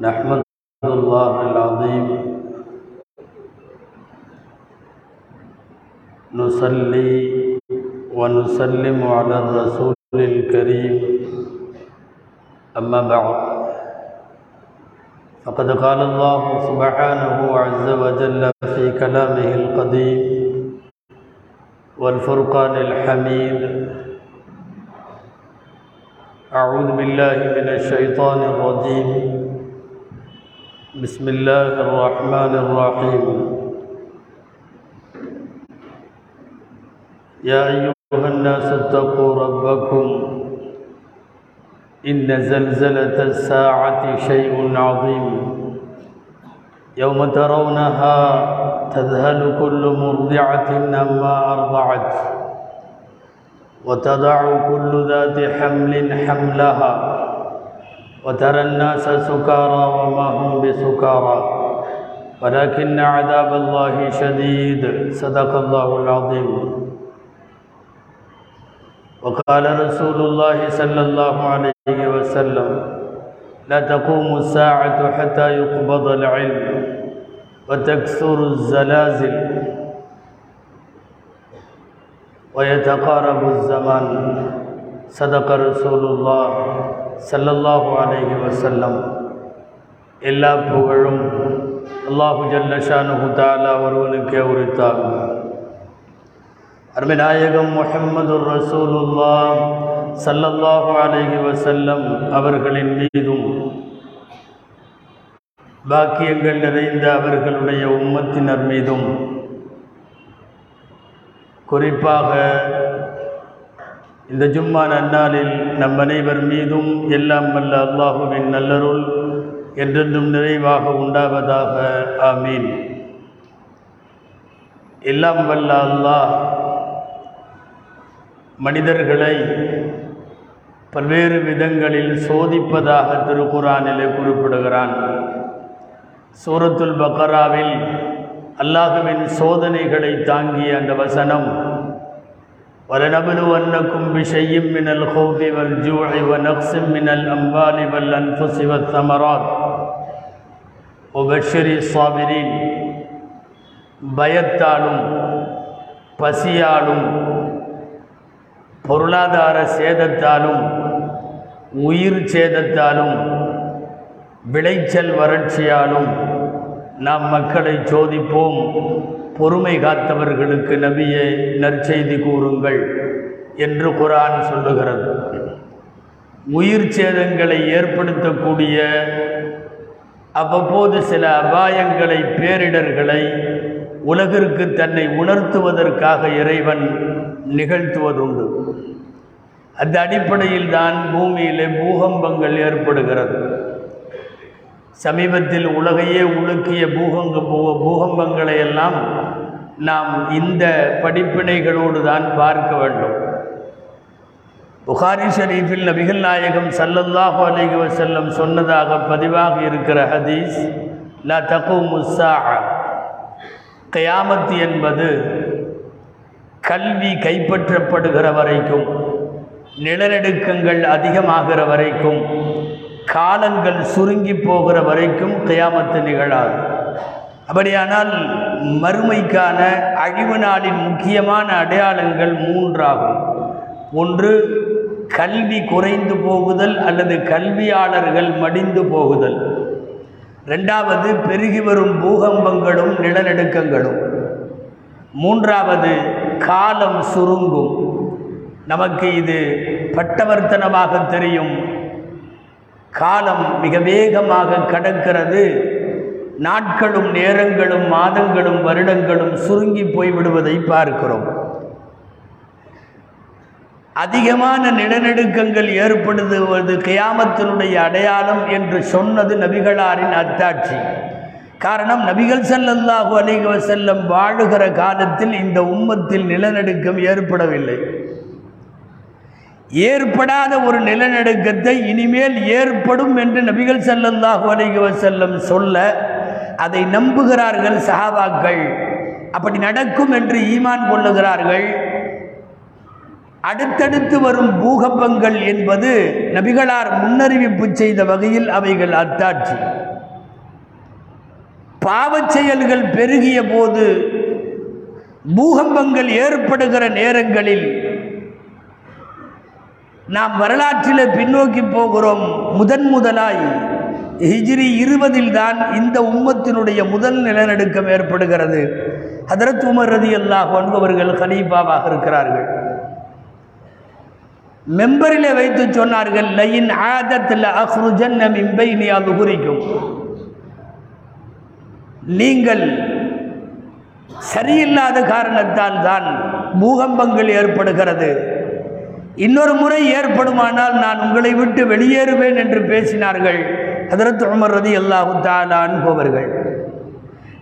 نحمد الله العظيم. نصلي ونسلم على الرسول الكريم. أما بعد فقد قال الله سبحانه عز وجل في كلامه القديم والفرقان الحميد أعوذ بالله من الشيطان الرجيم. بسم الله الرحمن الرحيم. يا أيها الناس اتقوا ربكم. إن زلزلة الساعة شيء عظيم. يوم ترونها تذهل كل مرضعة عما أرضعت. وتضع كل ذات حمل حملها. وترى الناس سكارى وما هم بسكارى. ولكن عذاب الله شديد. صدق الله العظيم. وقال رسول الله صلى الله عليه وسلم لا تقوم الساعة حتى يقبض العلم وتكثر الزلازل ويتقارب الزمان. صدق رسول الله. சல்லல்லாஹு அலஹி வசல்லம் எல்லா புகழும் அல்லாஹு ஜல்லஷானு தாலா ஒருவனுக்கே உரித்தாகும் அருமநாயகம் முஹம்மது ரசூலுல்லா சல்லல்லாஹு அலஹி வசல்லம் அவர்களின் மீதும் பாக்கியங்கள் நிறைந்த அவர்களுடைய உம்மத்தினர் மீதும் குறிப்பாக இந்த ஜும்மா நன்னாளில் நம் அனைவர் மீதும் எல்லாம் வல்ல அல்லாஹுவின் நல்லருள் என்றென்றும் நிறைவாக உண்டாவதாக. ஆமீன். எல்லாம் வல்ல அல்லாஹ் மனிதர்களை பல்வேறு விதங்களில் சோதிப்பதாக திருக்குறானிலே குறிப்பிடுகிறான். சூரத்துல் பக்கராவில் அல்லாஹுவின் சோதனைகளை தாங்கிய அந்த வசனம் وَلَنَبْلُوَنَّكُمْ بِشَيْءٍ مِّنَ الْخَوْفِ وَالْجُوعِ وَنَقْصٍ مِّنَ الْأَمْوَالِ وَالْأَنفُسِ وَالثَّمَرَاتِ وَبَشِّرِ الصَّابِرِينَ பயத்தாலும் பசியாலும் பொருளாதார சேதத்தாலும் உயிர் சேதத்தாலும் விளைச்சல் வறட்சியாலும் நாம் மக்களை சோதிப்போம். பொறுமை காத்தவர்களுக்கு நபியை நற்செய்தி கூறுங்கள் என்று குரான் சொல்லுகிறது. உயிர் சேதங்களை ஏற்படுத்தக்கூடிய அவ்வப்போது சில அபாயங்களை பேரிடர்களை உலகிற்கு தன்னை உணர்த்துவதற்காக இறைவன் நிகழ்த்துவதுண்டு. அந்த அடிப்படையில் தான் பூமியிலே பூகம்பங்கள் ஏற்படுகிறது. சமீபத்தில் உலகையே உலுக்கிய பூகங்க பூகம்பங்களை எல்லாம் நாம் இந்த படிப்பினைகளோடு தான் பார்க்க வேண்டும். புகாரி ஷரீஃபில் நபிகள் நாயகம் சல்லல்லாஹு அலைஹி வஸல்லம் சொன்னதாக பதிவாக இருக்கிற ஹதீஸ் லா தகு முஸ்ஸா கயாமத்து என்பது கல்வி கைப்பற்றப்படுகிற வரைக்கும் நிலநடுக்கங்கள் அதிகமாகிற வரைக்கும் காலங்கள் சுருங்கி போகிற வரைக்கும் கயாமத்து நிகழாது. அப்படியானால் மறுமைக்கான அழிவு நாளின் முக்கியமான அடையாளங்கள் மூன்றாகும். ஒன்று கல்வி குறைந்து போகுதல் அல்லது கல்வியாளர்கள் மடிந்து போகுதல். ரெண்டாவது பெருகி வரும் பூகம்பங்களும் நிலநடுக்கங்களும். மூன்றாவது காலம் சுருங்கும். நமக்கு இது பட்டவர்த்தனமாக தெரியும். காலம் மிக வேகமாக கடக்கிறது. நாட்களும் நேரங்களும் மாதங்களும் வருடங்களும் சுருங்கி போய்விடுவதை பார்க்கிறோம். அதிகமான நிலநடுக்கங்கள் ஏற்படுத்துவது கியாமத்தினுடைய அடையாளம் என்று சொன்னது நபிகளாரின் அத்தாட்சி. காரணம் நபிகள் ஸல்லல்லாஹு அலைஹி செல்லம் வாழுகிற காலத்தில் இந்த உம்மத்தில் நிலநடுக்கம் ஏற்படவில்லை. ஏற்படாத ஒரு நிலநடுக்கத்தை இனிமேல் ஏற்படும் என்று நபிகள் செல்லல்லாஹு அலைகுவ செல்லம் சொல்ல அதை நம்புகிறார்கள் சஹாபாக்கள். அப்படி நடக்கும் என்று ஈமான் கொள்ளுகிறார்கள். அடுத்தடுத்து வரும் பூகம்பங்கள் என்பது நபிகளார் முன்னறிவிப்பு செய்த வகையில் அவைகள் அத்தாட்சி. பாவச் செயல்கள் பெருகிய போது பூகம்பங்கள் ஏற்படுகிற நேரங்களில் நாம் வரலாற்றில் பின்னோக்கி போகிறோம் முதன் முதலாய். ஹிஜ்ரி இருபதில் தான் இந்த உம்மத்தினுடைய முதல் நிலநடுக்கம் ஏற்படுகிறது. ஹதரத் உமர் ரதி அல்லாஹ் என்பவர்கள் ஹலீஃபாவாக இருக்கிறார்கள். மெம்பரில் வைத்து சொன்னார்கள் லயின் ஆதத்தில் அஹ்ருஜன் மிம்பை நீ அது குறிக்கும் நீங்கள் சரியில்லாத காரணத்தால் தான் பூகம்பங்கள் ஏற்படுகிறது. இன்னொரு முறை ஏற்படுமானால் நான் உங்களை விட்டு வெளியேறுவேன் என்று பேசினார்கள். அதற்கு உமர் ரதி அல்லாஹு தாலா அனுபவர்கள்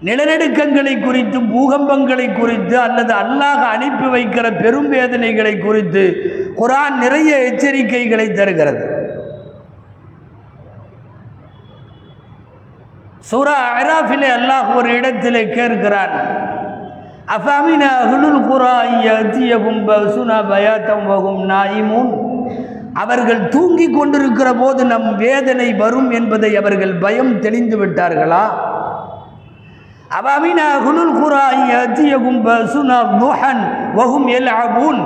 நிலநடுக்கங்களை குறித்து பூகம்பங்களை குறித்து அல்லது அல்லாஹ் அனுப்பி வைக்கிற பெரும் வேதனைகளை குறித்து குரான் நிறைய எச்சரிக்கைகளை தருகிறது. சூரா அராஃபிலே அல்லாஹ் ஒரு இடத்திலே கேட்கிறான். அஃபாமின அகுலுல் குரா யத்தியகும் பசுனா பயாத்தம் வகும் நாயிமுன். அவர்கள் தூங்கி கொண்டிருக்கிற போது நம் வேதனை வரும் என்பதை அவர்கள் பயம் தெளிந்து விட்டார்களா? அவாமின் அகுலுல் குரா யத்தியகும் பசுனா நுஹன் வகும் எல் அபூன்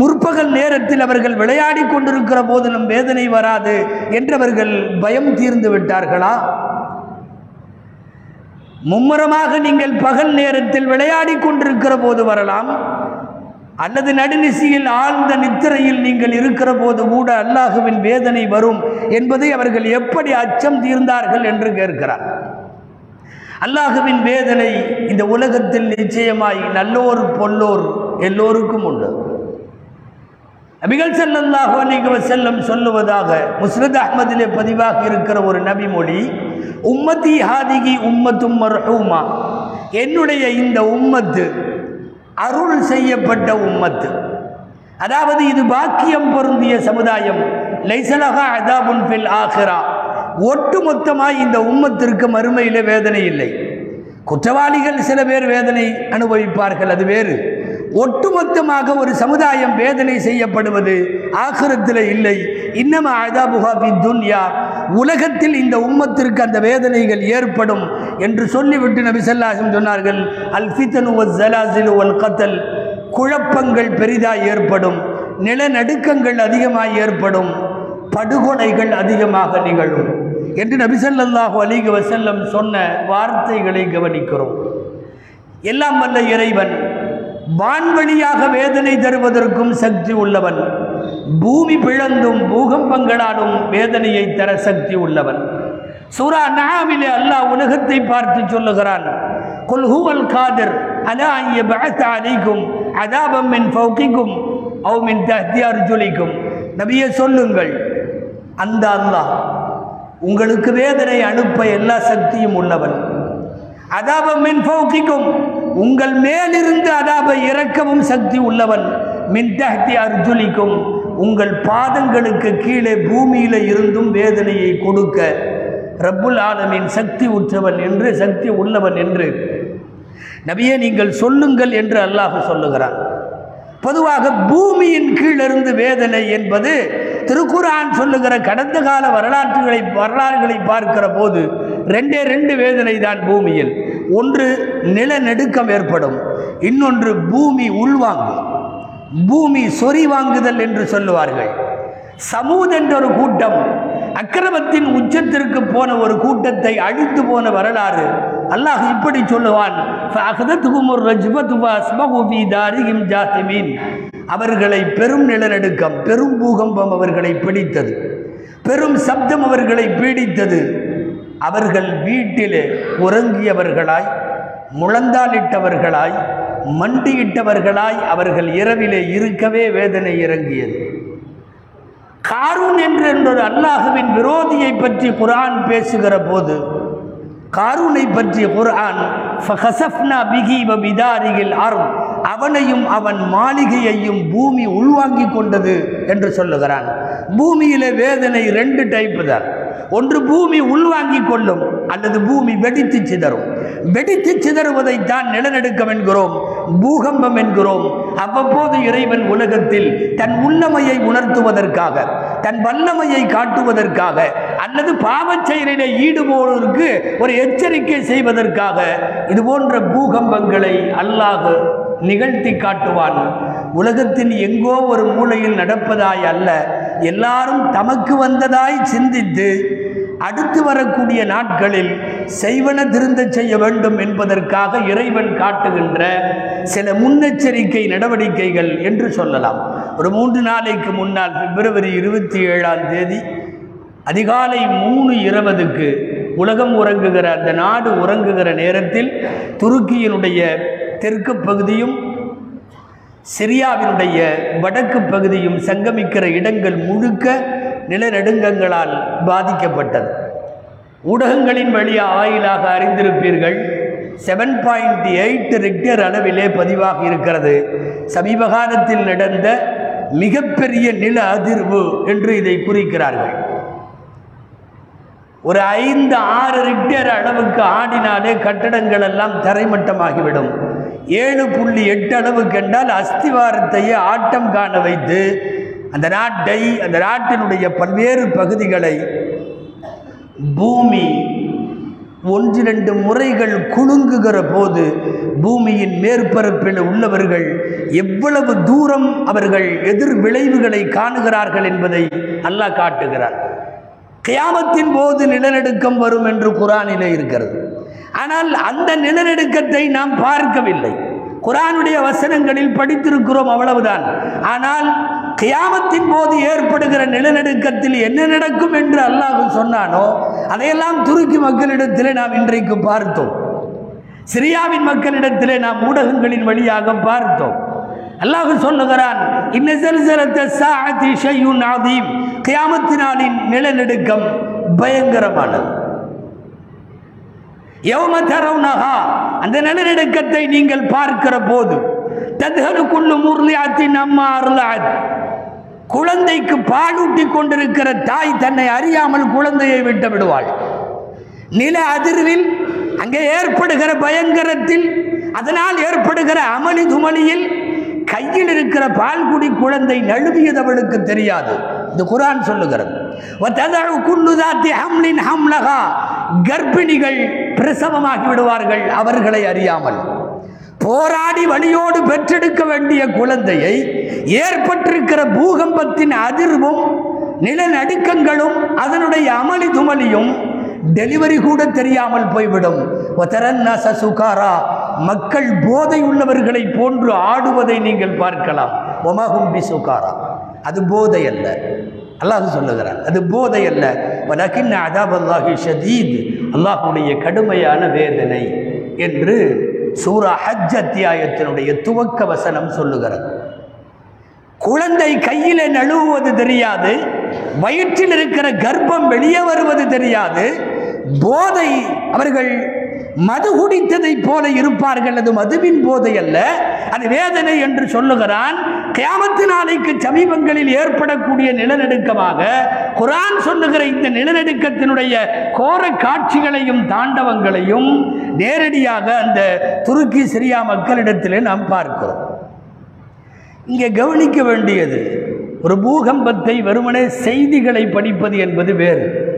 முற்பகல் நேரத்தில் அவர்கள் விளையாடி கொண்டிருக்கிற போது நம் வேதனை வராது என்றவர்கள் பயம் தீர்ந்து விட்டார்களா? மும்முரமாக நீங்கள் பகல் நேரத்தில் விளையாடி கொண்டிருக்கிற போது வரலாம். அல்லது நடுநிசியில் ஆழ்ந்த நித்திரையில் நீங்கள் இருக்கிற போது கூட அல்லாஹுவின் வேதனை வரும் என்பதை அவர்கள் எப்படி அச்சம் தீர்ந்தார்கள் என்று கேட்கிறார். அல்லாஹுவின் வேதனை இந்த உலகத்தில் நிச்சயமாய் நல்லோர் பொல்லோர் எல்லோருக்கும் உண்டு. நபிகள் ஸல்லல்லாஹு அலைஹி செல்லம் சொல்லுவதாக முஸ்ரத் அஹ்மதிலே பதிவாக இருக்கிற ஒரு நபி மொழி உம்மத்தி ஹாதிகி உம்மத்தும் மர்ஹூமா. என்னுடைய இந்த உம்மத்து அருள் செய்யப்பட்ட உம்மத்து அதாவது இது பாக்கியம் பொருந்திய சமுதாயம். லைசலகா அதாபுன் ஃபில் ஆஹிரா ஒட்டுமொத்தமாய் இந்த உம்மத்திற்கு மறுமையில் வேதனை இல்லை. குற்றவாளிகள் சில பேர் வேதனை அனுபவிப்பார்கள் அது வேறு. ஒட்டுமொத்தமாக ஒரு சமுதாயம் வேதனை செய்யப்படுவது ஆகிரத்தில் இல்லை. இன்னம அதாபுகா துன்யா. உலகத்தில் இந்த உம்மத்திற்கு அந்த வேதனைகள் ஏற்படும் என்று சொல்லிவிட்டு நபி ஸல்லல்லாஹு சொன்னார்கள் அல் ஃபித்னு வல் ஜலாசிலு கத்தல் குழப்பங்கள் பெரிதாக ஏற்படும் நிலநடுக்கங்கள் அதிகமாய் ஏற்படும் படுகொலைகள் அதிகமாக நிகழும் என்று நபிசல்லாஹு அலிக வசல்லம் சொன்ன வார்த்தைகளை கவனிக்கிறோம். எல்லாம் வல்ல இறைவன் வான்வழியாக வேதனை தருவதற்கும் சக்தி உள்ளவன். பூமி பிளந்தும் பூகம்பங்களாலும் வேதனையை தர சக்தி உள்ளவன். சூரா நாவிலே அல்லாஹ் உலகத்தை பார்த்து சொல்லுகிறான். கொல்ஹுவல் காதிர் அலா ஐய அலைக்கும் அதாபம் மின் ஃபௌகிக்கும் அவ் மின் தஹ்தியார் ஜொலிக்கும் நபியே சொல்லுங்கள் அந்த அல்லாஹ் உங்களுக்கு வேதனை அனுப்ப எல்லா சக்தியும் உள்ளவன். அதாபம் மின் ஃபௌகிக்கும் உங்கள் மேலிருந்து அதாவது இறக்கவும் சக்தி உள்ளவன். மின் தஹ்தி அர்ஜுலிக்கும் உங்கள் பாதங்களுக்கு கீழே பூமியில இருந்தும் வேதனையை கொடுக்க. ரப்புல் ஆலமின் சக்தி உற்றவன் என்று சக்தி உள்ளவன் என்று. நபியே நீங்கள் சொல்லுங்கள் என்று அல்லாஹ் சொல்லுகிறான். பொதுவாக பூமியின் கீழிருந்து வேதனை என்பது திருக்குரான் சொல்லுகிற கடந்த கால வரலாற்றுகளை வரலாறுகளை பார்க்கிற போது ரெண்டே ரெண்டு வேதனை தான் பூமியில். ஒன்று நிலநடுக்கம் ஏற்படும் இன்னொன்று பூமி உள்வாங்கும். பூமி சொறி வாங்குதல் என்று சொல்லுவார்கள். சமூத் என்ற ஒரு கூட்டம் அக்கிரமத்தின் உச்சத்திற்கு போன ஒரு கூட்டத்தை அழித்து போன வரலாறு. அல்லாஹ் இப்படி சொல்லுவான் அவர்களை பெரும் நிலநடுக்கம் பெரும் பூகம்பம் அவர்களை பிடித்தது. பெரும் சப்தம் அவர்களை பீடித்தது. அவர்கள் வீட்டிலே உறங்கியவர்களாய் முழந்தாலிட்டவர்களாய் மண்டியிட்டவர்களாய் அவர்கள் இரவிலே இருக்கவே வேதனை இறங்கியது. காரூன் என்ற ஒரு அல்லாஹுவின் விரோதியை பற்றி குரான் பேசுகிற போது காரூனை பற்றிய குரான் அரும் அவனையும் அவன் மாளிகையையும் பூமி உள்வாங்கிக் கொண்டது என்று சொல்லுகிறான். பூமியிலே வேதனை ரெண்டு டைப்பு தான். ஒன்று பூமி உள்வாங்கிக் கொள்ளும் அல்லது பூமி வெடித்து சிதறும். வெடித்து சிதறுவதைத்தான் நிலநடுக்கம் என்கிறோம் பூகம்பம் என்கிறோம். அவ்வப்போது இறைவன் உலகத்தில் தன் உள்ளமையை உணர்த்துவதற்காக தன் வல்லமையை காட்டுவதற்காக அல்லது பாவச் செயலிலே ஈடுபோவதற்கு ஒரு எச்சரிக்கை செய்வதற்காக இது போன்ற பூகம்பங்களை அல்லாஹ் நிகழ்த்தி காட்டுவான். உலகத்தின் எங்கோ ஒரு மூலையில் நடப்பதாய் அல்ல எல்லாரும் தமக்கு வந்ததாய் சிந்தித்து அடுத்து வரக்கூடிய நாட்களில் செய்வன திருந்த செய்ய வேண்டும் என்பதற்காக இறைவன் காட்டுகின்ற சில முன்னெச்சரிக்கை நடவடிக்கைகள் என்று சொல்லலாம். ஒரு மூன்று நாளைக்கு முன்னால் பிப்ரவரி இருபத்தி ஏழாம் தேதி அதிகாலை மூணு இருபதுக்கு உலகம் உறங்குகிற அந்த நாடு உறங்குகிற நேரத்தில் துருக்கியினுடைய தெற்கு பகுதியும் சிரியாவினுடைய வடக்கு பகுதியும் சங்கமிக்கிற இடங்கள் முழுக்க நிலநடுங்கங்களால் பாதிக்கப்பட்டது. ஊடகங்களின் வழியா ஆயிலாக அறிந்திருப்பீர்கள் செவன் பாயிண்ட் எயிட் ரிக்டர் அளவிலே பதிவாக இருக்கிறது. சமீப காலத்தில் நடந்த மிகப்பெரிய நில அதிர்வு என்று இதை குறிக்கிறார்கள். ஒரு ஐந்து ஆறு ரிக்டர் அளவுக்கு ஆடினாலே கட்டடங்கள் எல்லாம் தரைமட்டமாகிவிடும். ஏழு புள்ளி எட்டு அளவு கண்டால் அஸ்திவாரத்தையே ஆட்டம் காண வைத்து அந்த நாட்டை அந்த நாட்டினுடைய பல்வேறு பகுதிகளை பூமி ஒன்றிரண்டு முறைகள் குலுங்குகிற போது பூமியின் மேற்பரப்பில் உள்ளவர்கள் எவ்வளவு தூரம் அவர்கள் எதிர் விளைவுகளை காணுகிறார்கள் என்பதை அல்லாஹ் காட்டுகிறார். கியாமத்தின் போது நிலநடுக்கம் வரும் என்று குரானிலே இருக்கிறது. ஆனால் அந்த நிலநடுக்கத்தை நாம் பார்க்கவில்லை. குரானுடைய வசனங்களில் படித்திருக்கிறோம் அவ்வளவுதான். ஆனால் கியாமத்தின் போது ஏற்படுகிற நிலநடுக்கத்தில் என்ன நடக்கும் என்று அல்லாஹ் சொன்னானோ அதையெல்லாம் துருக்கி மக்களிடத்திலே நாம் இன்றைக்கு பார்த்தோம். சிரியாவின் மக்களிடத்திலே நாம் ஊடகங்களின் வழியாக பார்த்தோம். அல்லாஹு சொல்லுகிறான் இன்ன கியாமத்தினாலின் நிலநடுக்கம் பயங்கரமானது. யௌம தரவுனகா அந்த நிலநடுக்கத்தை நீங்கள் பார்க்கிற போது தத்ஹலுக்குள்ளு முர்லியாத்தின் அம்மா அருளாத் குழந்தைக்கு பாலூட்டி கொண்டிருக்கிற தாய் தன்னை அறியாமல் குழந்தையை விட்டு விடுவாள். நில அதிர்வில் அங்கே ஏற்படுகிற பயங்கரத்தில் அதனால் ஏற்படுகிற அமளி துமளியில் கையில் இருக்கிற பால்குடி குழந்தை நழுவியது அவளுக்கு தெரியாது. இந்த குரான் சொல்லுகிறது. ஹம்லின் ஹம்லஹா. கர்ப்பிணிகள் பிரசவமாகி விடுவார்கள் அவர்களை அறியாமல். போராடி வழியோடு பெற்றெடுக்க வேண்டிய குழந்தையை ஏற்பட்டிருக்கிற பூகம்பத்தின் அதிர்வும் நிலநடுக்கங்களும் அதனுடைய அமளி துமளியும் டெலிவரி கூட தெரியாமல் போய்விடும். ஒத்தரன்னச சுகாரா மக்கள் போதை உள்ளவர்களை போன்று ஆடுவதை நீங்கள் பார்க்கலாம். ஒமகும் பி சுகாரா. அது போதை அல்ல. அல்லாஹ் சொல்லுகிறான் அது போதை அல்ல. அதாபல்லாஹி ஷதீத். அல்லாஹுடைய கடுமையான வேதனை என்று சூரா ஹஜ் அத்தியாயத்தினுடைய துவக்க வசனம் சொல்லுகிறது. குழந்தை கையில நழுவுவது தெரியாது வயிற்றில் இருக்கிற கர்ப்பம் வெளியே வருவது தெரியாது போதை அவர்கள் மது குடித்ததைப் போல இருப்பார்கள் அது மதுவின் போதை அல்ல. அது வேதனை என்று சொல்லுகிறான். கியாமத்து நாளைக்கு சமீபங்களில் ஏற்படக்கூடிய நிலநடுக்கமாக குரான் சொல்லுகிற இந்த நிலநடுக்கத்தினுடைய கோர காட்சிகளையும் தாண்டவங்களையும் நேரடியாக அந்த துருக்கி சிரியா மக்களிடத்திலே நாம் பார்க்கிறோம். இங்கே கவனிக்க வேண்டியது ஒரு பூகம்பத்தை வெறுமனே செய்திகளை படிப்பது என்பது வேறு.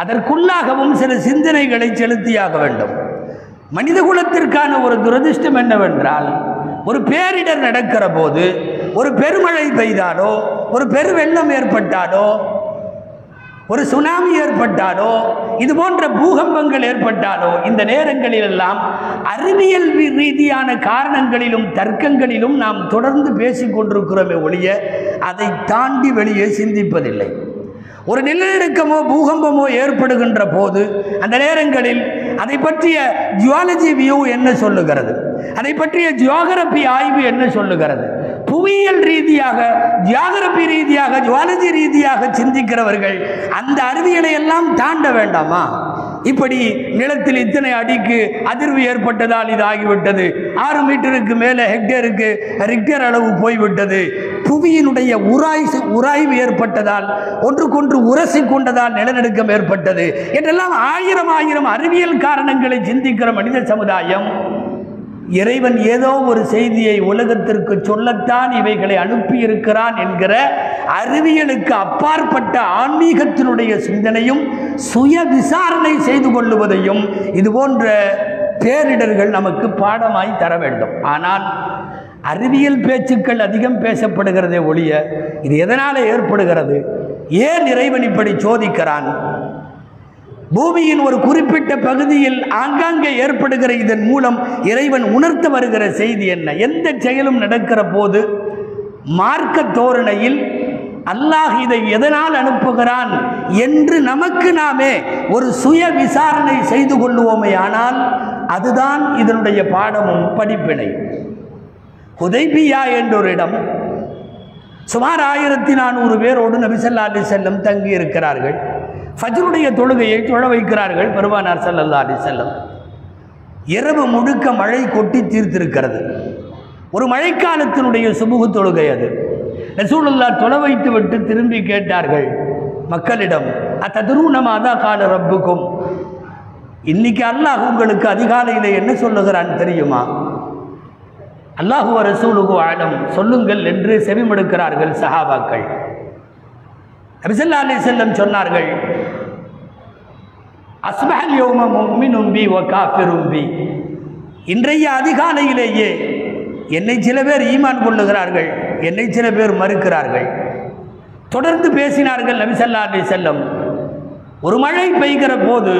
அதற்குள்ளாகவும் சில சிந்தனைகளை செலுத்தியாக வேண்டும். மனித குலத்திற்கான ஒரு துரதிர்ஷ்டம் என்னவென்றால் ஒரு பேரிடர் நடக்கிற போது ஒரு பெருமழை பெய்தாலோ ஒரு பெருவெள்ளம் ஏற்பட்டாலோ ஒரு சுனாமி ஏற்பட்டாலோ இது போன்ற பூகம்பங்கள் ஏற்பட்டாலோ இந்த நேரங்களிலெல்லாம் அறிவியல் ரீதியான காரணங்களிலும் தர்க்கங்களிலும் நாம் தொடர்ந்து பேசிக்கொண்டிருக்கிறோமே ஒழிய அதை தாண்டி வெளியே சிந்திப்பதில்லை. ஒரு நிலநடுக்கமோ பூகம்பமோ ஏற்படுகின்ற போது அந்த நேரங்களில் அதை பற்றிய ஜுவாலஜி வியூ என்ன சொல்லுகிறது? அதை பற்றிய ஜியோகிரபி ஆய்வு என்ன சொல்லுகிறது? புவியியல் ரீதியாக ஜியாகிரபி ரீதியாக ஜுவாலஜி ரீதியாக சிந்திக்கிறவர்கள் அந்த அறிவியலை எல்லாம் தாண்ட வேண்டாமா? இப்படி நிலத்தில் இத்தனை அடிக்கு அதிர்வு ஏற்பட்டதால் இது ஆகிவிட்டது. ஆறு மீட்டருக்கு மேலே ஹெக்டேருக்கு ரிக்டர் அளவு போய்விட்டது. புவியினுடைய உராய் உராய்வு ஏற்பட்டதால் ஒன்றுக்கொன்று உரசி கொண்டதால் நிலநடுக்கம் ஏற்பட்டது. என்றெல்லாம் ஆயிரம் ஆயிரம் அறிவியல் காரணங்களை சிந்திக்கிற மனித சமுதாயம் இறைவன் ஏதோ ஒரு செய்தியை உலகத்திற்கு சொல்லத்தான் இவைகளை அனுப்பியிருக்கிறான் என்கிற அறிவியலுக்கு அப்பாற்பட்ட ஆன்மீகத்தினுடைய சிந்தனையும் சுய விசாரணை செய்து கொள்ளுவதையும் இது போன்ற பேரிடர்கள் நமக்கு பாடமாய் தர வேண்டும். ஆனால் அறிவியல் பேச்சுக்கள் அதிகம் பேசப்படுகிறதே ஒழிய இது எதனால் ஏற்படுகிறது? ஏன் இறைவன் இப்படி சோதிக்கிறான்? பூமியின் ஒரு குறிப்பிட்ட பகுதியில் ஆங்காங்கே ஏற்படுகிற இதன் மூலம் இறைவன் உணர்த்த வருகிற செய்தி என்ன? எந்த செயலும் நடக்கிற போது மார்க்க தோரணையில் அல்லாஹ் இதை எதனால் அனுப்புகிறான் என்று நமக்கு நாமே ஒரு சுய விசாரணை செய்து கொள்ளுவோமே ஆனால் அதுதான் இதனுடைய பாடமும் படிப்பினை. ஹுதைபியா என்றொரு இடம். சுமார் ஆயிரத்தி நானூறு பேரோடு நபிசல்லா அலி செல்லம் தங்கி இருக்கிறார்கள் ஃபஜ்ருடைய தொழுகையை தொழ வைக்கிறார்கள் பெருமானார் செல்லல்லா அலைஹி செல்லம் இரவு முழுக்க மழை கொட்டி தீர்த்திருக்கிறது. ஒரு மழைக்காலத்தினுடைய சுமூக தொழுகை அது. ரசூலுல்லா தொலை வைத்து விட்டு திரும்பி கேட்டார்கள் மக்களிடம் அத்ததுருணமாதா கால ரப்புக்கும்? இன்னைக்கு அல்லாஹ் உங்களுக்கு அதிகாலையில் என்ன சொல்லுகிறான் தெரியுமா? அல்லாஹு ரசூலுகு ஆலம் சொல்லுங்கள் என்று செவிமடுக்கிறார்கள் சஹாபாக்கள். நபிசல்லா அலி செல்லம் சொன்னார்கள் அஸ்மஹல் யோம முக்மினும் பி ஒ காஃபிரும் பி. இன்றைய அதிகாலையிலேயே என்னை சில பேர் ஈமான் கொள்ளுகிறார்கள் என்னை சில பேர் மறுக்கிறார்கள். தொடர்ந்து பேசினார்கள் நபிசல்லா அலி செல்லம் ஒரு மழை பெய்கிற போது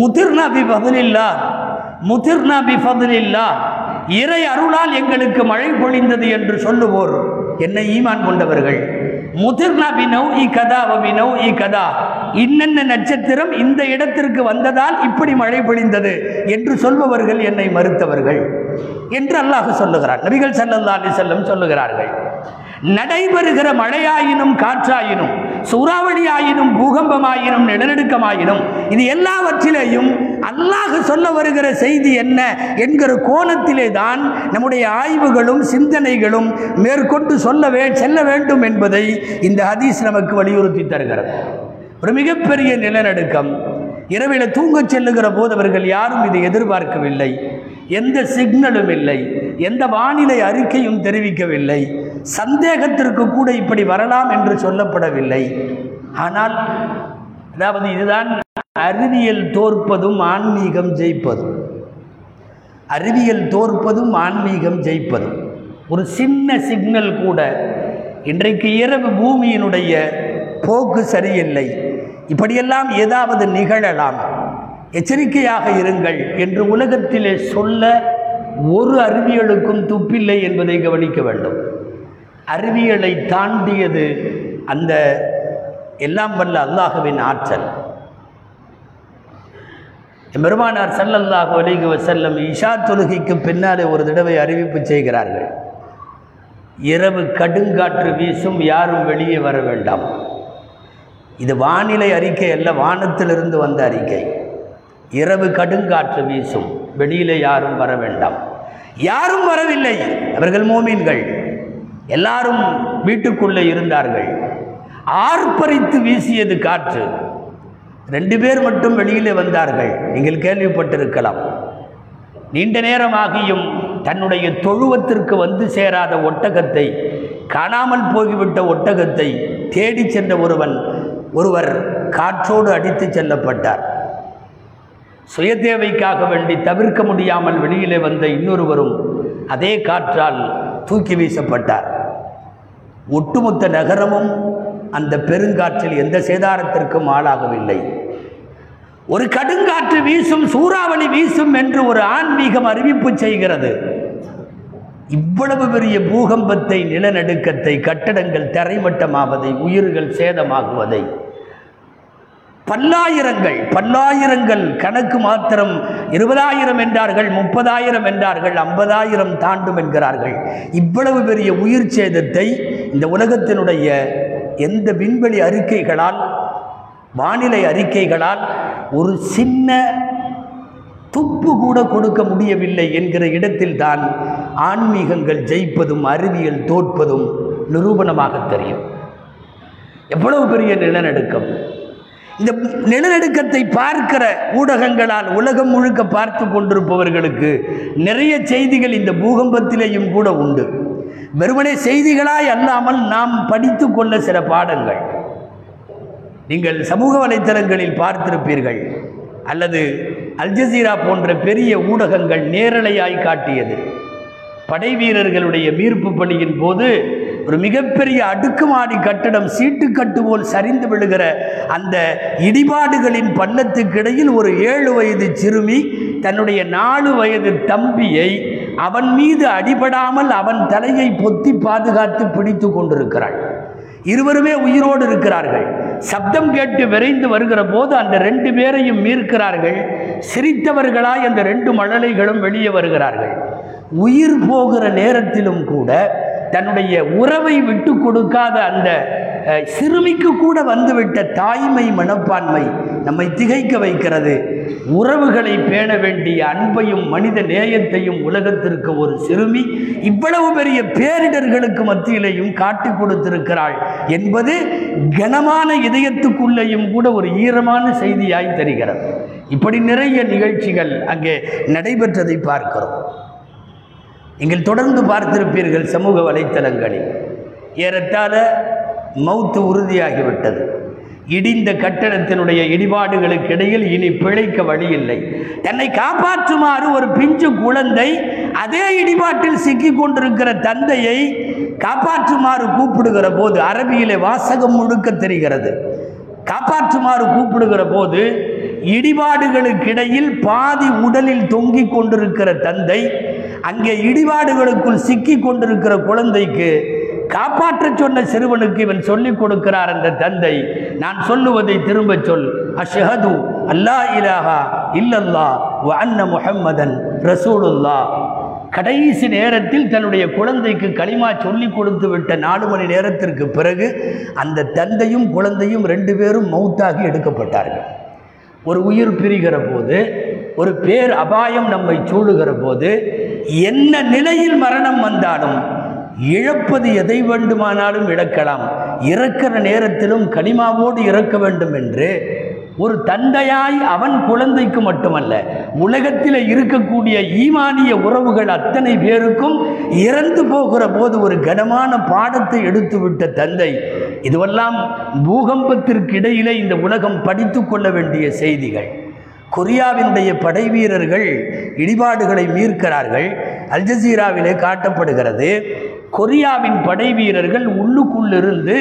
முதிர்னா பி பதிலில்லா முதிர்னா பி பதிலில்லா இறை அருளால் எங்களுக்கு மழை பொழிந்தது என்று சொல்லுவோர் என்னை ஈமான் கொண்டவர்கள். முதிர்னா நவ் இ கதா வபினௌ இ கதா. இன்னென்ன நட்சத்திரம் இந்த இடத்திற்கு வந்ததால் இப்படி மழை பொழிந்தது என்று சொல்பவர்கள் என்னை மறுத்தவர்கள் என்று அல்லாஹ் சொல்லுகிறார் நபிகள் ஸல்லல்லாஹு செல்லும் சொல்லுகிறார்கள். நடைபெறுகிற மழையாயினும் காற்றாயினும் சூறாவளியாயினும் பூகம்பமாயினும் நிலநடுக்கமாயினும் இது எல்லாவற்றிலேயும் அல்லாஹ் சொல்ல வருகிற செய்தி என்ன என்கிற கோணத்திலே தான் நம்முடைய ஆய்வுகளும் சிந்தனைகளும் மேற்கொண்டு சொல்லவே செல்ல வேண்டும் என்பதை இந்த ஹதீஸ் நமக்கு வலியுறுத்தி தருகிறது. ஒரு மிகப்பெரிய நிலநடுக்கம். இரவில் தூங்கச் செல்லுகிற போது அவர்கள் யாரும் இதை எதிர்பார்க்கவில்லை. எந்த சிக்னலும் இல்லை. எந்த வானிலை அறிக்கையும் தெரிவிக்கவில்லை. சந்தேகத்திற்கு கூட இப்படி வரலாம் என்று சொல்லப்படவில்லை. ஆனால் அதாவது இதுதான் அறிவியல் தோற்பதும் ஆன்மீகம் ஜெயிப்பதும். அறிவியல் தோற்பதும் ஆன்மீகம் ஜெயிப்பதும். ஒரு சின்ன சிக்னல் கூட இன்றைக்கு இரவு பூமியினுடைய போக்கு சரியில்லை. இப்படியெல்லாம் ஏதாவது நிகழலாம். எச்சரிக்கையாக இருங்கள் என்று உலகத்திலே சொல்ல ஒரு அறிவியலுக்கும் துப்பில்லை என்பதை கவனிக்க வேண்டும். அறிவியலை தாண்டியது அந்த எல்லாம் வல்ல அல்லாஹுவின் ஆற்றல். பெருமானார் ஸல்லல்லாஹு அலைஹி செல்லும் இஷா தொழுகைக்கு பின்னாலே ஒரு தடவை அறிவிப்பு செய்கிறார்கள். இரவு கடுங்காற்று வீசும் யாரும் வெளியே வர வேண்டாம். இது வானிலை அறிக்கை அல்ல வானத்திலிருந்து வந்த அறிக்கை. இரவு கடுங்காற்று வீசும் வெளியிலே யாரும் வர வேண்டாம். யாரும் வரவில்லை. அவர்கள் மோமீன்கள். எல்லாரும் வீட்டுக்குள்ளே இருந்தார்கள். ஆர்ப்பரித்து வீசியது காற்று. ரெண்டு பேர் மட்டும் வெளியிலே வந்தார்கள். நீங்கள் கேள்விப்பட்டிருக்கலாம். நீண்ட நேரமாகியும் தன்னுடைய தொழுவத்திற்கு வந்து சேராத ஒட்டகத்தை காணாமல் போய்விட்ட ஒட்டகத்தை தேடிச் சென்ற ஒருவன் ஒருவர் காற்றோடு அடித்துச் செல்லப்பட்டார். சுயதேவைக்காக வேண்டி தவிர்க்க முடியாமல் வெளியிலே வந்த இன்னொருவரும் அதே காற்றால் தூக்கி வீசப்பட்டார். ஒட்டுமொத்த நகரமும் அந்த பெருங்காற்றில் எந்த சேதாரத்திற்கும் ஆளாகவில்லை. ஒரு கடுங்காற்று வீசும் சூறாவளி வீசும் என்று ஒரு ஆன்மீகம் அறிவிப்பு செய்கிறது. இவ்வளவு பெரிய பூகம்பத்தை நிலநடுக்கத்தை கட்டடங்கள் தரைமட்டமாவதை உயிர்கள் சேதமாகுவதை பல்லாயிரங்கள் பல்லாயிரங்கள் கணக்கு மாத்திரம் இருபதாயிரம் என்றார்கள் முப்பதாயிரம் என்றார்கள் ஐம்பதாயிரம் தாண்டும் என்கிறார்கள். இவ்வளவு பெரிய உயிர் சேதத்தை இந்த உலகத்தினுடைய எந்த விண்வெளி அறிக்கைகளால் வானிலை அறிக்கைகளால் ஒரு சின்ன துப்பு கூட கொடுக்க முடியவில்லை என்கிற இடத்தில்தான் ஆன்மீகங்கள் ஜெயிப்பதும் அறிவியல் தோற்பதும் நிரூபணமாக தெரியும். எவ்வளவு பெரிய நிலநடுக்கம். இந்த நிலநடுக்கத்தை பார்க்கிற ஊடகங்களால் உலகம் முழுக்க பார்த்து கொண்டிருப்பவர்களுக்கு நிறைய செய்திகள் இந்த பூகம்பத்திலேயும் கூட உண்டு. வெறுமனே செய்திகளாய் அல்லாமல் நாம் படித்து கொள்ள சில பாடங்கள். நீங்கள் சமூக வலைத்தளங்களில் பார்த்திருப்பீர்கள். அல்லது அல்ஜசீரா போன்ற பெரிய ஊடகங்கள் நேரலையாய் காட்டியது. படை வீரர்களுடைய மீட்பு பணியின் போது ஒரு மிகப்பெரிய அடுக்குமாடி கட்டடம் சீட்டுக்கட்டு போல் சரிந்து விழுகிற அந்த இடிபாடுகளின் பள்ளத்துக்கிடையில் ஒரு ஏழு வயது சிறுமி தன்னுடைய நாலு வயது தம்பியை அவன் மீது அடிபடாமல் அவன் தலையை பொத்தி பாதுகாத்து பிடித்து கொண்டிருக்கிறாள். இருவருமே உயிரோடு இருக்கிறார்கள். சப்தம் கேட்டு விரைந்து வருகிற போது அந்த ரெண்டு பேரையும் மீட்கிறார்கள். சிரித்தவர்களாய் அந்த ரெண்டு மழலைகளும் வெளியே வருகிறார்கள். உயிர் போகிற நேரத்திலும் கூட தன்னுடைய உறவை விட்டு கொடுக்காத அந்த சிறுமிக்கு கூட வந்துவிட்ட தாய்மை மனப்பான்மை நம்மை திகைக்க வைக்கிறது. உறவுகளை பேண வேண்டிய அன்பையும் மனித நேயத்தையும் உலகத்திற்கு ஒரு சிறுமி இவ்வளவு பெரிய பேரிடர்களுக்கு மத்தியிலையும் காட்டி கொடுத்திருக்கிறாள் என்பது கனமான இதயத்துக்குள்ளேயும் கூட ஒரு ஈரமான செய்தியாய் தெரிகிறது. இப்படி நிறைய நிகழ்ச்சிகள் அங்கே நடைபெற்றதை பார்க்கிறோம். நீங்கள் தொடர்ந்து பார்த்திருப்பீர்கள் சமூக வலைத்தளங்களில். ஏறத்தாழ மௌத்து உறுதியாகிவிட்டது. இடிந்த கட்டடத்தினுடைய இடிபாடுகளுக்கு இடையில் இனி பிழைக்க வழி இல்லை. தன்னை காப்பாற்றுமாறு ஒரு பிஞ்சு குழந்தை அதே இடிபாட்டில் சிக்கி கொண்டிருக்கிற தந்தையை காப்பாற்றுமாறு கூப்பிடுகிற போது அரபியிலே வாசகம் முழுக்க தெரிகிறது. காப்பாற்றுமாறு கூப்பிடுகிற போது இடிபாடுகளுக்கிடையில் பாதி உடலில் தொங்கிக் கொண்டிருக்கிற தந்தை அங்கே இடிபாடுகளுக்குள் சிக்கி கொண்டிருக்கிற குழந்தைக்கு காப்பாற்றச் சொன்ன சிறுவனுக்கு இவன் சொல்லிக் கொடுக்கிறார் அந்த தந்தை நான் சொல்லுவதை திரும்பச் சொல். அஷஹது அல்லா இலாஹா இல்லல்லா அன்ன முஹம்மதன் ரசூலுல்லா. கடைசி நேரத்தில் தன்னுடைய குழந்தைக்கு களிமா சொல்லி கொடுத்து விட்ட நாலு மணி நேரத்திற்கு பிறகு அந்த தந்தையும் குழந்தையும் ரெண்டு பேரும் மௌத்தாகி எடுக்கப்பட்டார்கள். ஒரு உயிர் பிரிகிற போது ஒரு பேர் அபாயம் நம்மை சூழுகிற போது என்ன நிலையில் மரணம் வந்தாலும் இழப்பது எதை வேண்டுமானாலும் இழக்கலாம். இறக்கிற நேரத்திலும் கனிமாவோடு இறக்க வேண்டும் என்று ஒரு தந்தையாய் அவன் குழந்தைக்கு மட்டுமல்ல உலகத்தில் இருக்கக்கூடிய ஈமானிய உறவுகள் அத்தனை பேருக்கும் இறந்து போகிற போது ஒரு கனமான பாடத்தை எடுத்துவிட்ட தந்தை இதுவெல்லாம் பூகம்பத்திற்கு இடையிலே இந்த உலகம் படித்து கொள்ள வேண்டிய செய்திகள். கொரியாவினுடைய படை வீரர்கள் இடிபாடுகளை மீர்க்கிறார்கள். அல்ஜசீராவிலே காட்டப்படுகிறது கொரியாவின் படை வீரர்கள் உள்ளுக்குள்ளிருந்து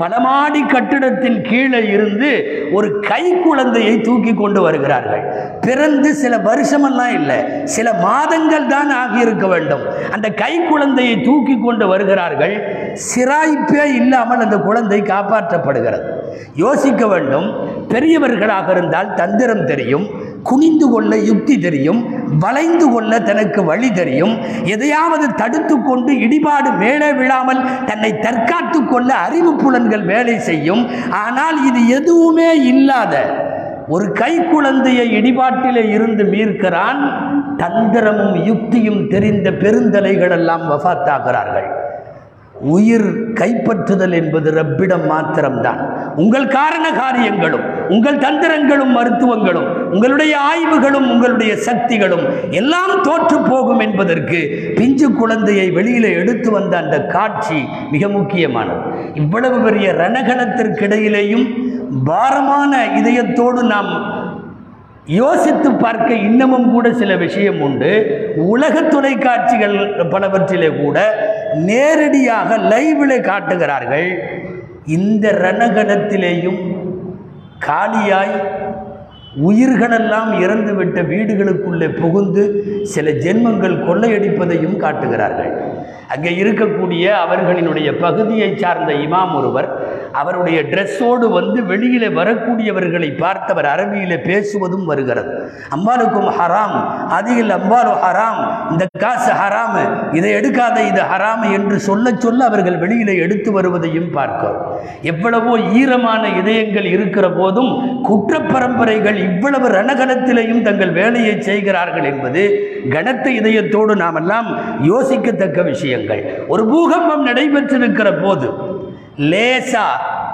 பலமாடி கட்டிடத்தின் கீழே இருந்து ஒரு கை குழந்தையை தூக்கி கொண்டு வருகிறார்கள். பிறந்து சில வருஷமெல்லாம் இல்லை. சில மாதங்கள் தான் ஆகியிருக்க வேண்டும். அந்த கை குழந்தையை தூக்கி கொண்டு வருகிறார்கள். சிராய்ப்பே இல்லாமல் அந்த குழந்தை காப்பாற்றப்படுகிறது. யோசிக்க வேண்டும். பெரியவர்களாக இருந்தால் தந்திரம் தெரியும். குனிந்து கொள்ள யுக்தி தெரியும் வளைந்து கொள்ள தனக்கு வழி தெரியும். எதையாவது தடுத்து கொண்டு இடிபாடு மேலே விழாமல் தன்னை தற்காத்து கொள்ள அறிவு புலன்கள் வேலை செய்யும். ஆனால் இது எதுவுமே இல்லாத ஒரு கை குழந்தையை இடிபாட்டிலே இருந்து மீட்கிறான். தந்திரமும் யுக்தியும் தெரிந்த பெருந்தலைகளெல்லாம் வஃத்தாகிறார்கள் உயிர் கைப்பற்றுதல் என்பது ரப்பிடம் மாத்திரம்தான். உங்கள் காரண காரியங்களும் உங்கள் தந்திரங்களும் மருத்துவங்களும் உங்களுடைய ஆய்வுகளும் உங்களுடைய சக்திகளும் எல்லாம் தோற்று போகும் என்பதற்கு பிஞ்சு குழந்தையை வெளியில எடுத்து வந்த அந்த காட்சி மிக முக்கியமானது. இவ்வளவு பெரிய ரணகணத்திற்கிடையிலேயும் பாரமான இதயத்தோடு நாம் யோசித்து பார்க்க இன்னமும் கூட சில விஷயம் உண்டு. உலக தொலைக்காட்சிகள் பலவற்றிலே கூட நேரடியாக லைவில் காட்டுகிறார்கள். இந்த ரணகணத்திலேயும் காலியாய் உயிர்களெல்லாம் இறந்துவிட்ட வீடுகளுக்குள்ளே புகுந்து சில ஜென்மங்கள் கொள்ளையடிப்பதையும் காட்டுகிறார்கள். அங்கே இருக்கக்கூடிய அவர்களினுடைய பகுதியை சார்ந்த இமாம் ஒருவர் அவருடைய ட்ரெஸ்ஸோடு வந்து வெளியிலே வரக்கூடியவர்களை பார்த்தவர் அரபியில் பேசுவதும் வருகிறது. அம்பாலுக்கும் ஹராம் அதில் அம்பாலு ஹராம் இந்த காசு ஹராம் இதை எடுக்காத இது ஹராம் என்று சொல்ல சொல்ல அவர்கள் வெளியிலே எடுத்து வருவதையும் பார்க்கிறோம். எவ்வளவோ ஈரமான இதயங்கள் இருக்கிற போதும் குற்ற பரம்பரைகள் இவ்வளவு ரணகலத்திலேயும் தங்கள் வேலையை செய்கிறார்கள் என்பது கனத்த இதயத்தோடு நாமெல்லாம் யோசிக்கத்தக்க விஷயங்கள். ஒரு பூகம்பம் நடைபெற்றிருக்கிற போது லேசா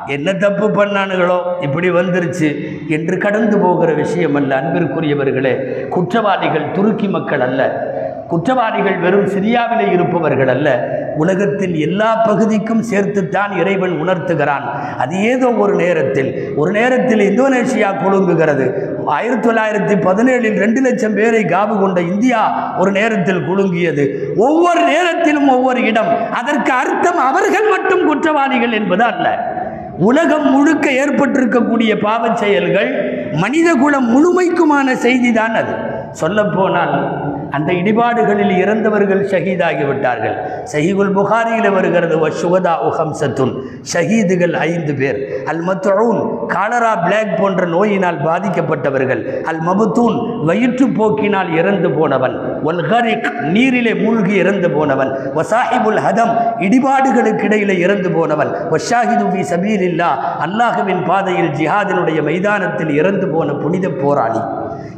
என்ன தப்பு பண்ணானுங்களோ இப்படி வந்துருச்சு என்று கடந்து போகிற விஷயம் அல்ல அன்பிற்குரியவர்களே. குற்றவாளிகள் துருக்கி மக்கள் அல்ல. குற்றவாளிகள் வெறும் சிரியாவிலே இருப்பவர்கள் அல்ல. உலகத்தில் எல்லா பகுதிக்கும் சேர்த்துத்தான் இறைவன் உணர்த்துகிறான். அது ஏதோ ஒரு நேரத்தில். ஒரு நேரத்தில் இந்தோனேஷியா குலுங்குகிறது. ஆயிரத்தி தொள்ளாயிரத்தி பதினேழில் ரெண்டு லட்சம் பேரை காவு கொண்ட இந்தியா ஒரு நேரத்தில் குலுங்கியது. ஒவ்வொரு நேரத்திலும் ஒவ்வொரு இடம். அதற்கு அர்த்தம் அவர்கள் மட்டும் குற்றவாளிகள் என்பது அல்ல. உலகம் முழுக்க ஏற்பட்டிருக்கக்கூடிய பாவச் செயல்கள் மனித குலம் முழுமைக்குமான செய்திதான் அது. சொல்லப்போனால் அந்த இடிபாடுகளில் இறந்தவர்கள் ஷஹீதாகிவிட்டார்கள். சஹீகுல் புகாரியில் வருகிறது சுகதா உஹம்சத்துன் ஷஹீதுகள் ஐந்து பேர். அல் மத்தூன் காலரா பிளாக் போன்ற நோயினால் பாதிக்கப்பட்டவர்கள். அல் மபுத்தூன் வயிற்றுப்போக்கினால் இறந்து போனவன். ஒல் ஹரிக் நீரிலே மூழ்கி இறந்து போனவன். வசாஹிபுல் ஹதம் இடிபாடுகளுக்கு இடையில இறந்து போனவன். வஷாஹிது சபீர் இல்லா அல்லாஹுவின் பாதையில் ஜிஹாதினுடைய மைதானத்தில் இறந்து போன புனித போராளி.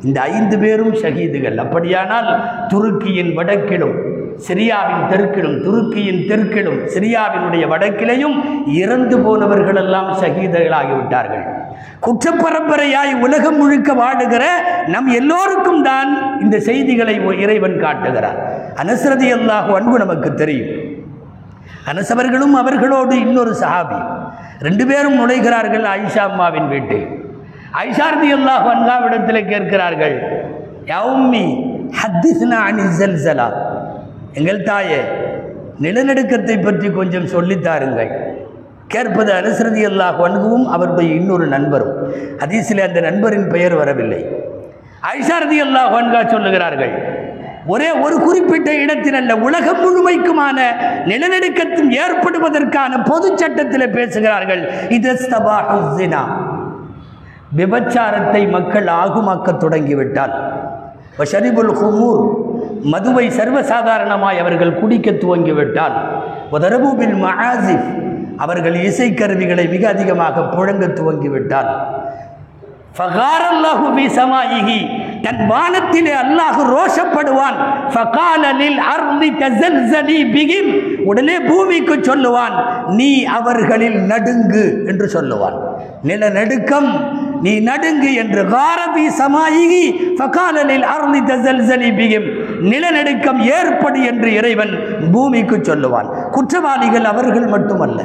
இந்த ஐந்து பேரும் ஷஹீதுகள். அப்படியானால் துருக்கியின் வடக்கிலும் சிரியாவின் தெற்கிலும் துருக்கியின் தெற்கிலும் சிரியாவினுடைய வடக்கிலையும் இறந்து போனவர்களெல்லாம் எல்லாம் குற்றப்பரம்பரையாய் உலகம் முழுக்க வாடுகிற நம் எல்லோருக்கும் தான் இந்த செய்திகளை இறைவன் காட்டுகிறார். அனசரதி அல்லாஹ் அன்பு நமக்கு தெரியும். அனசவர்களும் அவர்களோடு இன்னொரு சஹாபி. ரெண்டு பேரும் நுழைகிறார்கள் ஆயிஷா அம்மாவின் வீட்டில். ஐஷாரதி அல்லாஹ் அன்காவிடத்தில் கேட்கிறார்கள் யவுமி ஹத்திஸ்னா அணி ஜல்சலா எங்கள் தாயே நிலநடுக்கத்தை பற்றி கொஞ்சம் சொல்லித்தாருங்கள் கேட்பது அனுசரதி அல்லாஹ் அன்குவும் அவருடைய இன்னொரு நண்பரும். ஹதீஸில் அந்த நண்பரின் பெயர் வரவில்லை. ஐஷாரதி அல்லாஹ் வன்கா சொல்லுகிறார்கள் ஒரே ஒரு குறிப்பிட்ட இடத்தில் அல்ல உலகம் முழுமைக்குமான நிலநடுக்கத்தில் ஏற்படுவதற்கான பொது சட்டத்தில் பேசுகிறார்கள். இது விபச்சாரத்தை மக்கள் ஆகுமாக்கத் தொடங்கிவிட்டால் ஷரிபுல் ஹுமூர் மதுவை சர்வசாதாரணமாய் அவர்கள் குடிக்க துவங்கிவிட்டால் உதரபுபில் மஹாசிப் அவர்கள் இசைக்கருவிகளை மிக அதிகமாக புழங்க துவங்கிவிட்டால் ஃபகாரல்லாஹு பி சமாயிஹி தன் வானத்திலே அல்லாஹ் ரோஷப்படுவான். ஃபகாலலில் அர்தி தஸல்ஸலி பிகிம் உடனே பூமிக்கு சொல்லுவான் நீ அவர்களில் நடுங்கு என்று சொல்லுவான். நிலநடுக்கம் நீ நடுங்கு என்று காரபி சமாயிகி ஃபகாலலில் அர்ந்தி தசல்சலி பிகிம் நிலநடுக்கம் ஏற்படு என்று இறைவன் பூமிக்கு சொல்லுவான். குற்றவாளிகள் அவர்கள் மட்டுமல்ல.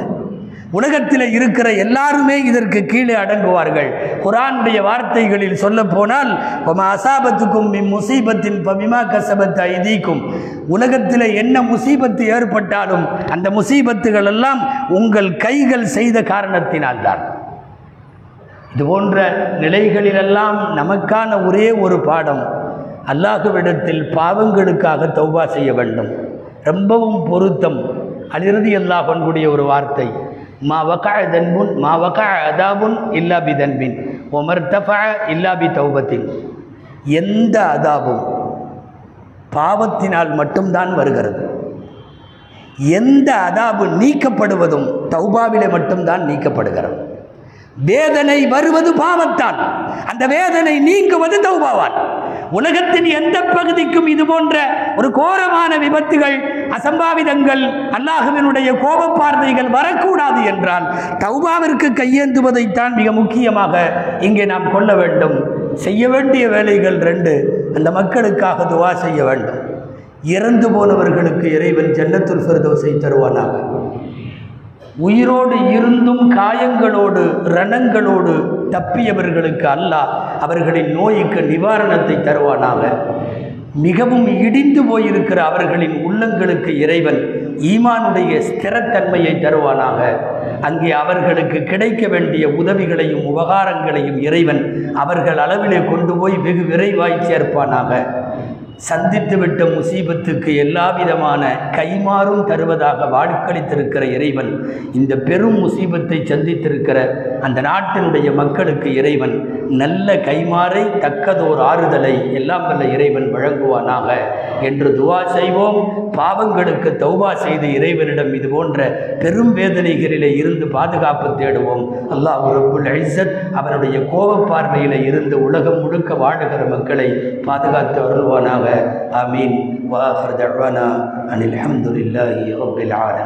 உலகத்தில் இருக்கிற எல்லாருமே இதற்கு கீழே அடங்குவார்கள். குரானுடைய வார்த்தைகளில் சொல்ல போனால் அசாபத்துக்கும் முசீபத்தின் பமிமா கசபத் ஐதீக்கும். உலகத்தில் என்ன முசீபத்து ஏற்பட்டாலும் அந்த முசீபத்துகள் எல்லாம் உங்கள் கைகள் செய்த காரணத்தினால்தான். இது போன்ற நிலைகளிலெல்லாம் நமக்கான ஒரே ஒரு பாடம் அல்லாஹுவிடத்தில் பாவங்களுக்காக தௌபா செய்ய வேண்டும். ரொம்பவும் பொருத்தம். அதிருதி அல்லாஹ் கூடிய ஒரு வார்த்தை. மா வக்கா தன்புன் மா வக்கா அதாபுன் இல்லா பி தன்பின் ஒமர் தஃபா இல்லா பி தௌபத்தின். எந்த அதாபும் பாவத்தினால் மட்டும்தான் வருகிறது. எந்த அதாபு நீக்கப்படுவதும் தௌபாவிலே மட்டும்தான் நீக்கப்படுகிறது. வேதனை வருவது பாவத்தால் அந்த வேதனை நீங்குவது தௌபாவால் உலகத்தின் எந்த பகுதிக்கும் இது போன்ற ஒரு கோரமான விபத்துகள் அசம்பாவிதங்கள் அல்லாஹுவினுடைய கோபப்பார்த்தைகள் வரக்கூடாது என்றால் தௌபாவிற்கு கையேந்துவதைத்தான் மிக முக்கியமாக இங்கே நாம் கொள்ள வேண்டும். செய்ய வேண்டிய வேலைகள் ரெண்டு. அந்த மக்களுக்காக துவா செய்ய வேண்டும். இறந்து போனவர்களுக்கு இறைவன் ஜன்னத்துல் ஃபிர்தௌஸை தருவானாக. உயிரோடு இருந்தும் காயங்களோடு ரணங்களோடு தப்பியவர்களுக்கு அல்லாஹ் அவர்களின் நோய்க்கு நிவாரணத்தை தருவானாக. மிகவும் இடிந்து போயிருக்கிற அவர்களின் உள்ளங்களுக்கு இறைவன் ஈமானுடைய ஸ்திரத்தன்மையை தருவானாக. அங்கே அவர்களுக்கு கிடைக்க வேண்டிய உதவிகளையும் உபகாரங்களையும் இறைவன் அவர்கள் அளவிலே கொண்டு போய் வெகு விரைவாய் சேர்ப்பானாக. சந்தித்துவிட்ட முசீபத்துக்கு எல்லா விதமான கைமாறும் தருவதாக வாக்களித்திருக்கிற இறைவன் இந்த பெரும் முசீபத்தை சந்தித்திருக்கிற அந்த நாட்டினுடைய மக்களுக்கு இறைவன் நல்ல கைமாறை தக்கதோர் ஆறுதலை எல்லாம் வல்ல இறைவன் வழங்குவானாக என்று துவா செய்வோம். பாவங்களுக்கு தௌபா செய்து இறைவனிடம் இது போன்ற பெரும் வேதனைகளிலே இருந்து பாதுகாப்பு தேடுவோம். அல்லாஹ் ரபுல் ஐசத் அவனுடைய கோப பார்வையில இருந்து உலகம் முழுக்க வாழுகிற மக்களை பாதுகாத்து வருவானாக ஆமீன் வாஹர் தழ்வானா அனில் அஹமதுல்லாஹி ரப்பில் ஆலமீன்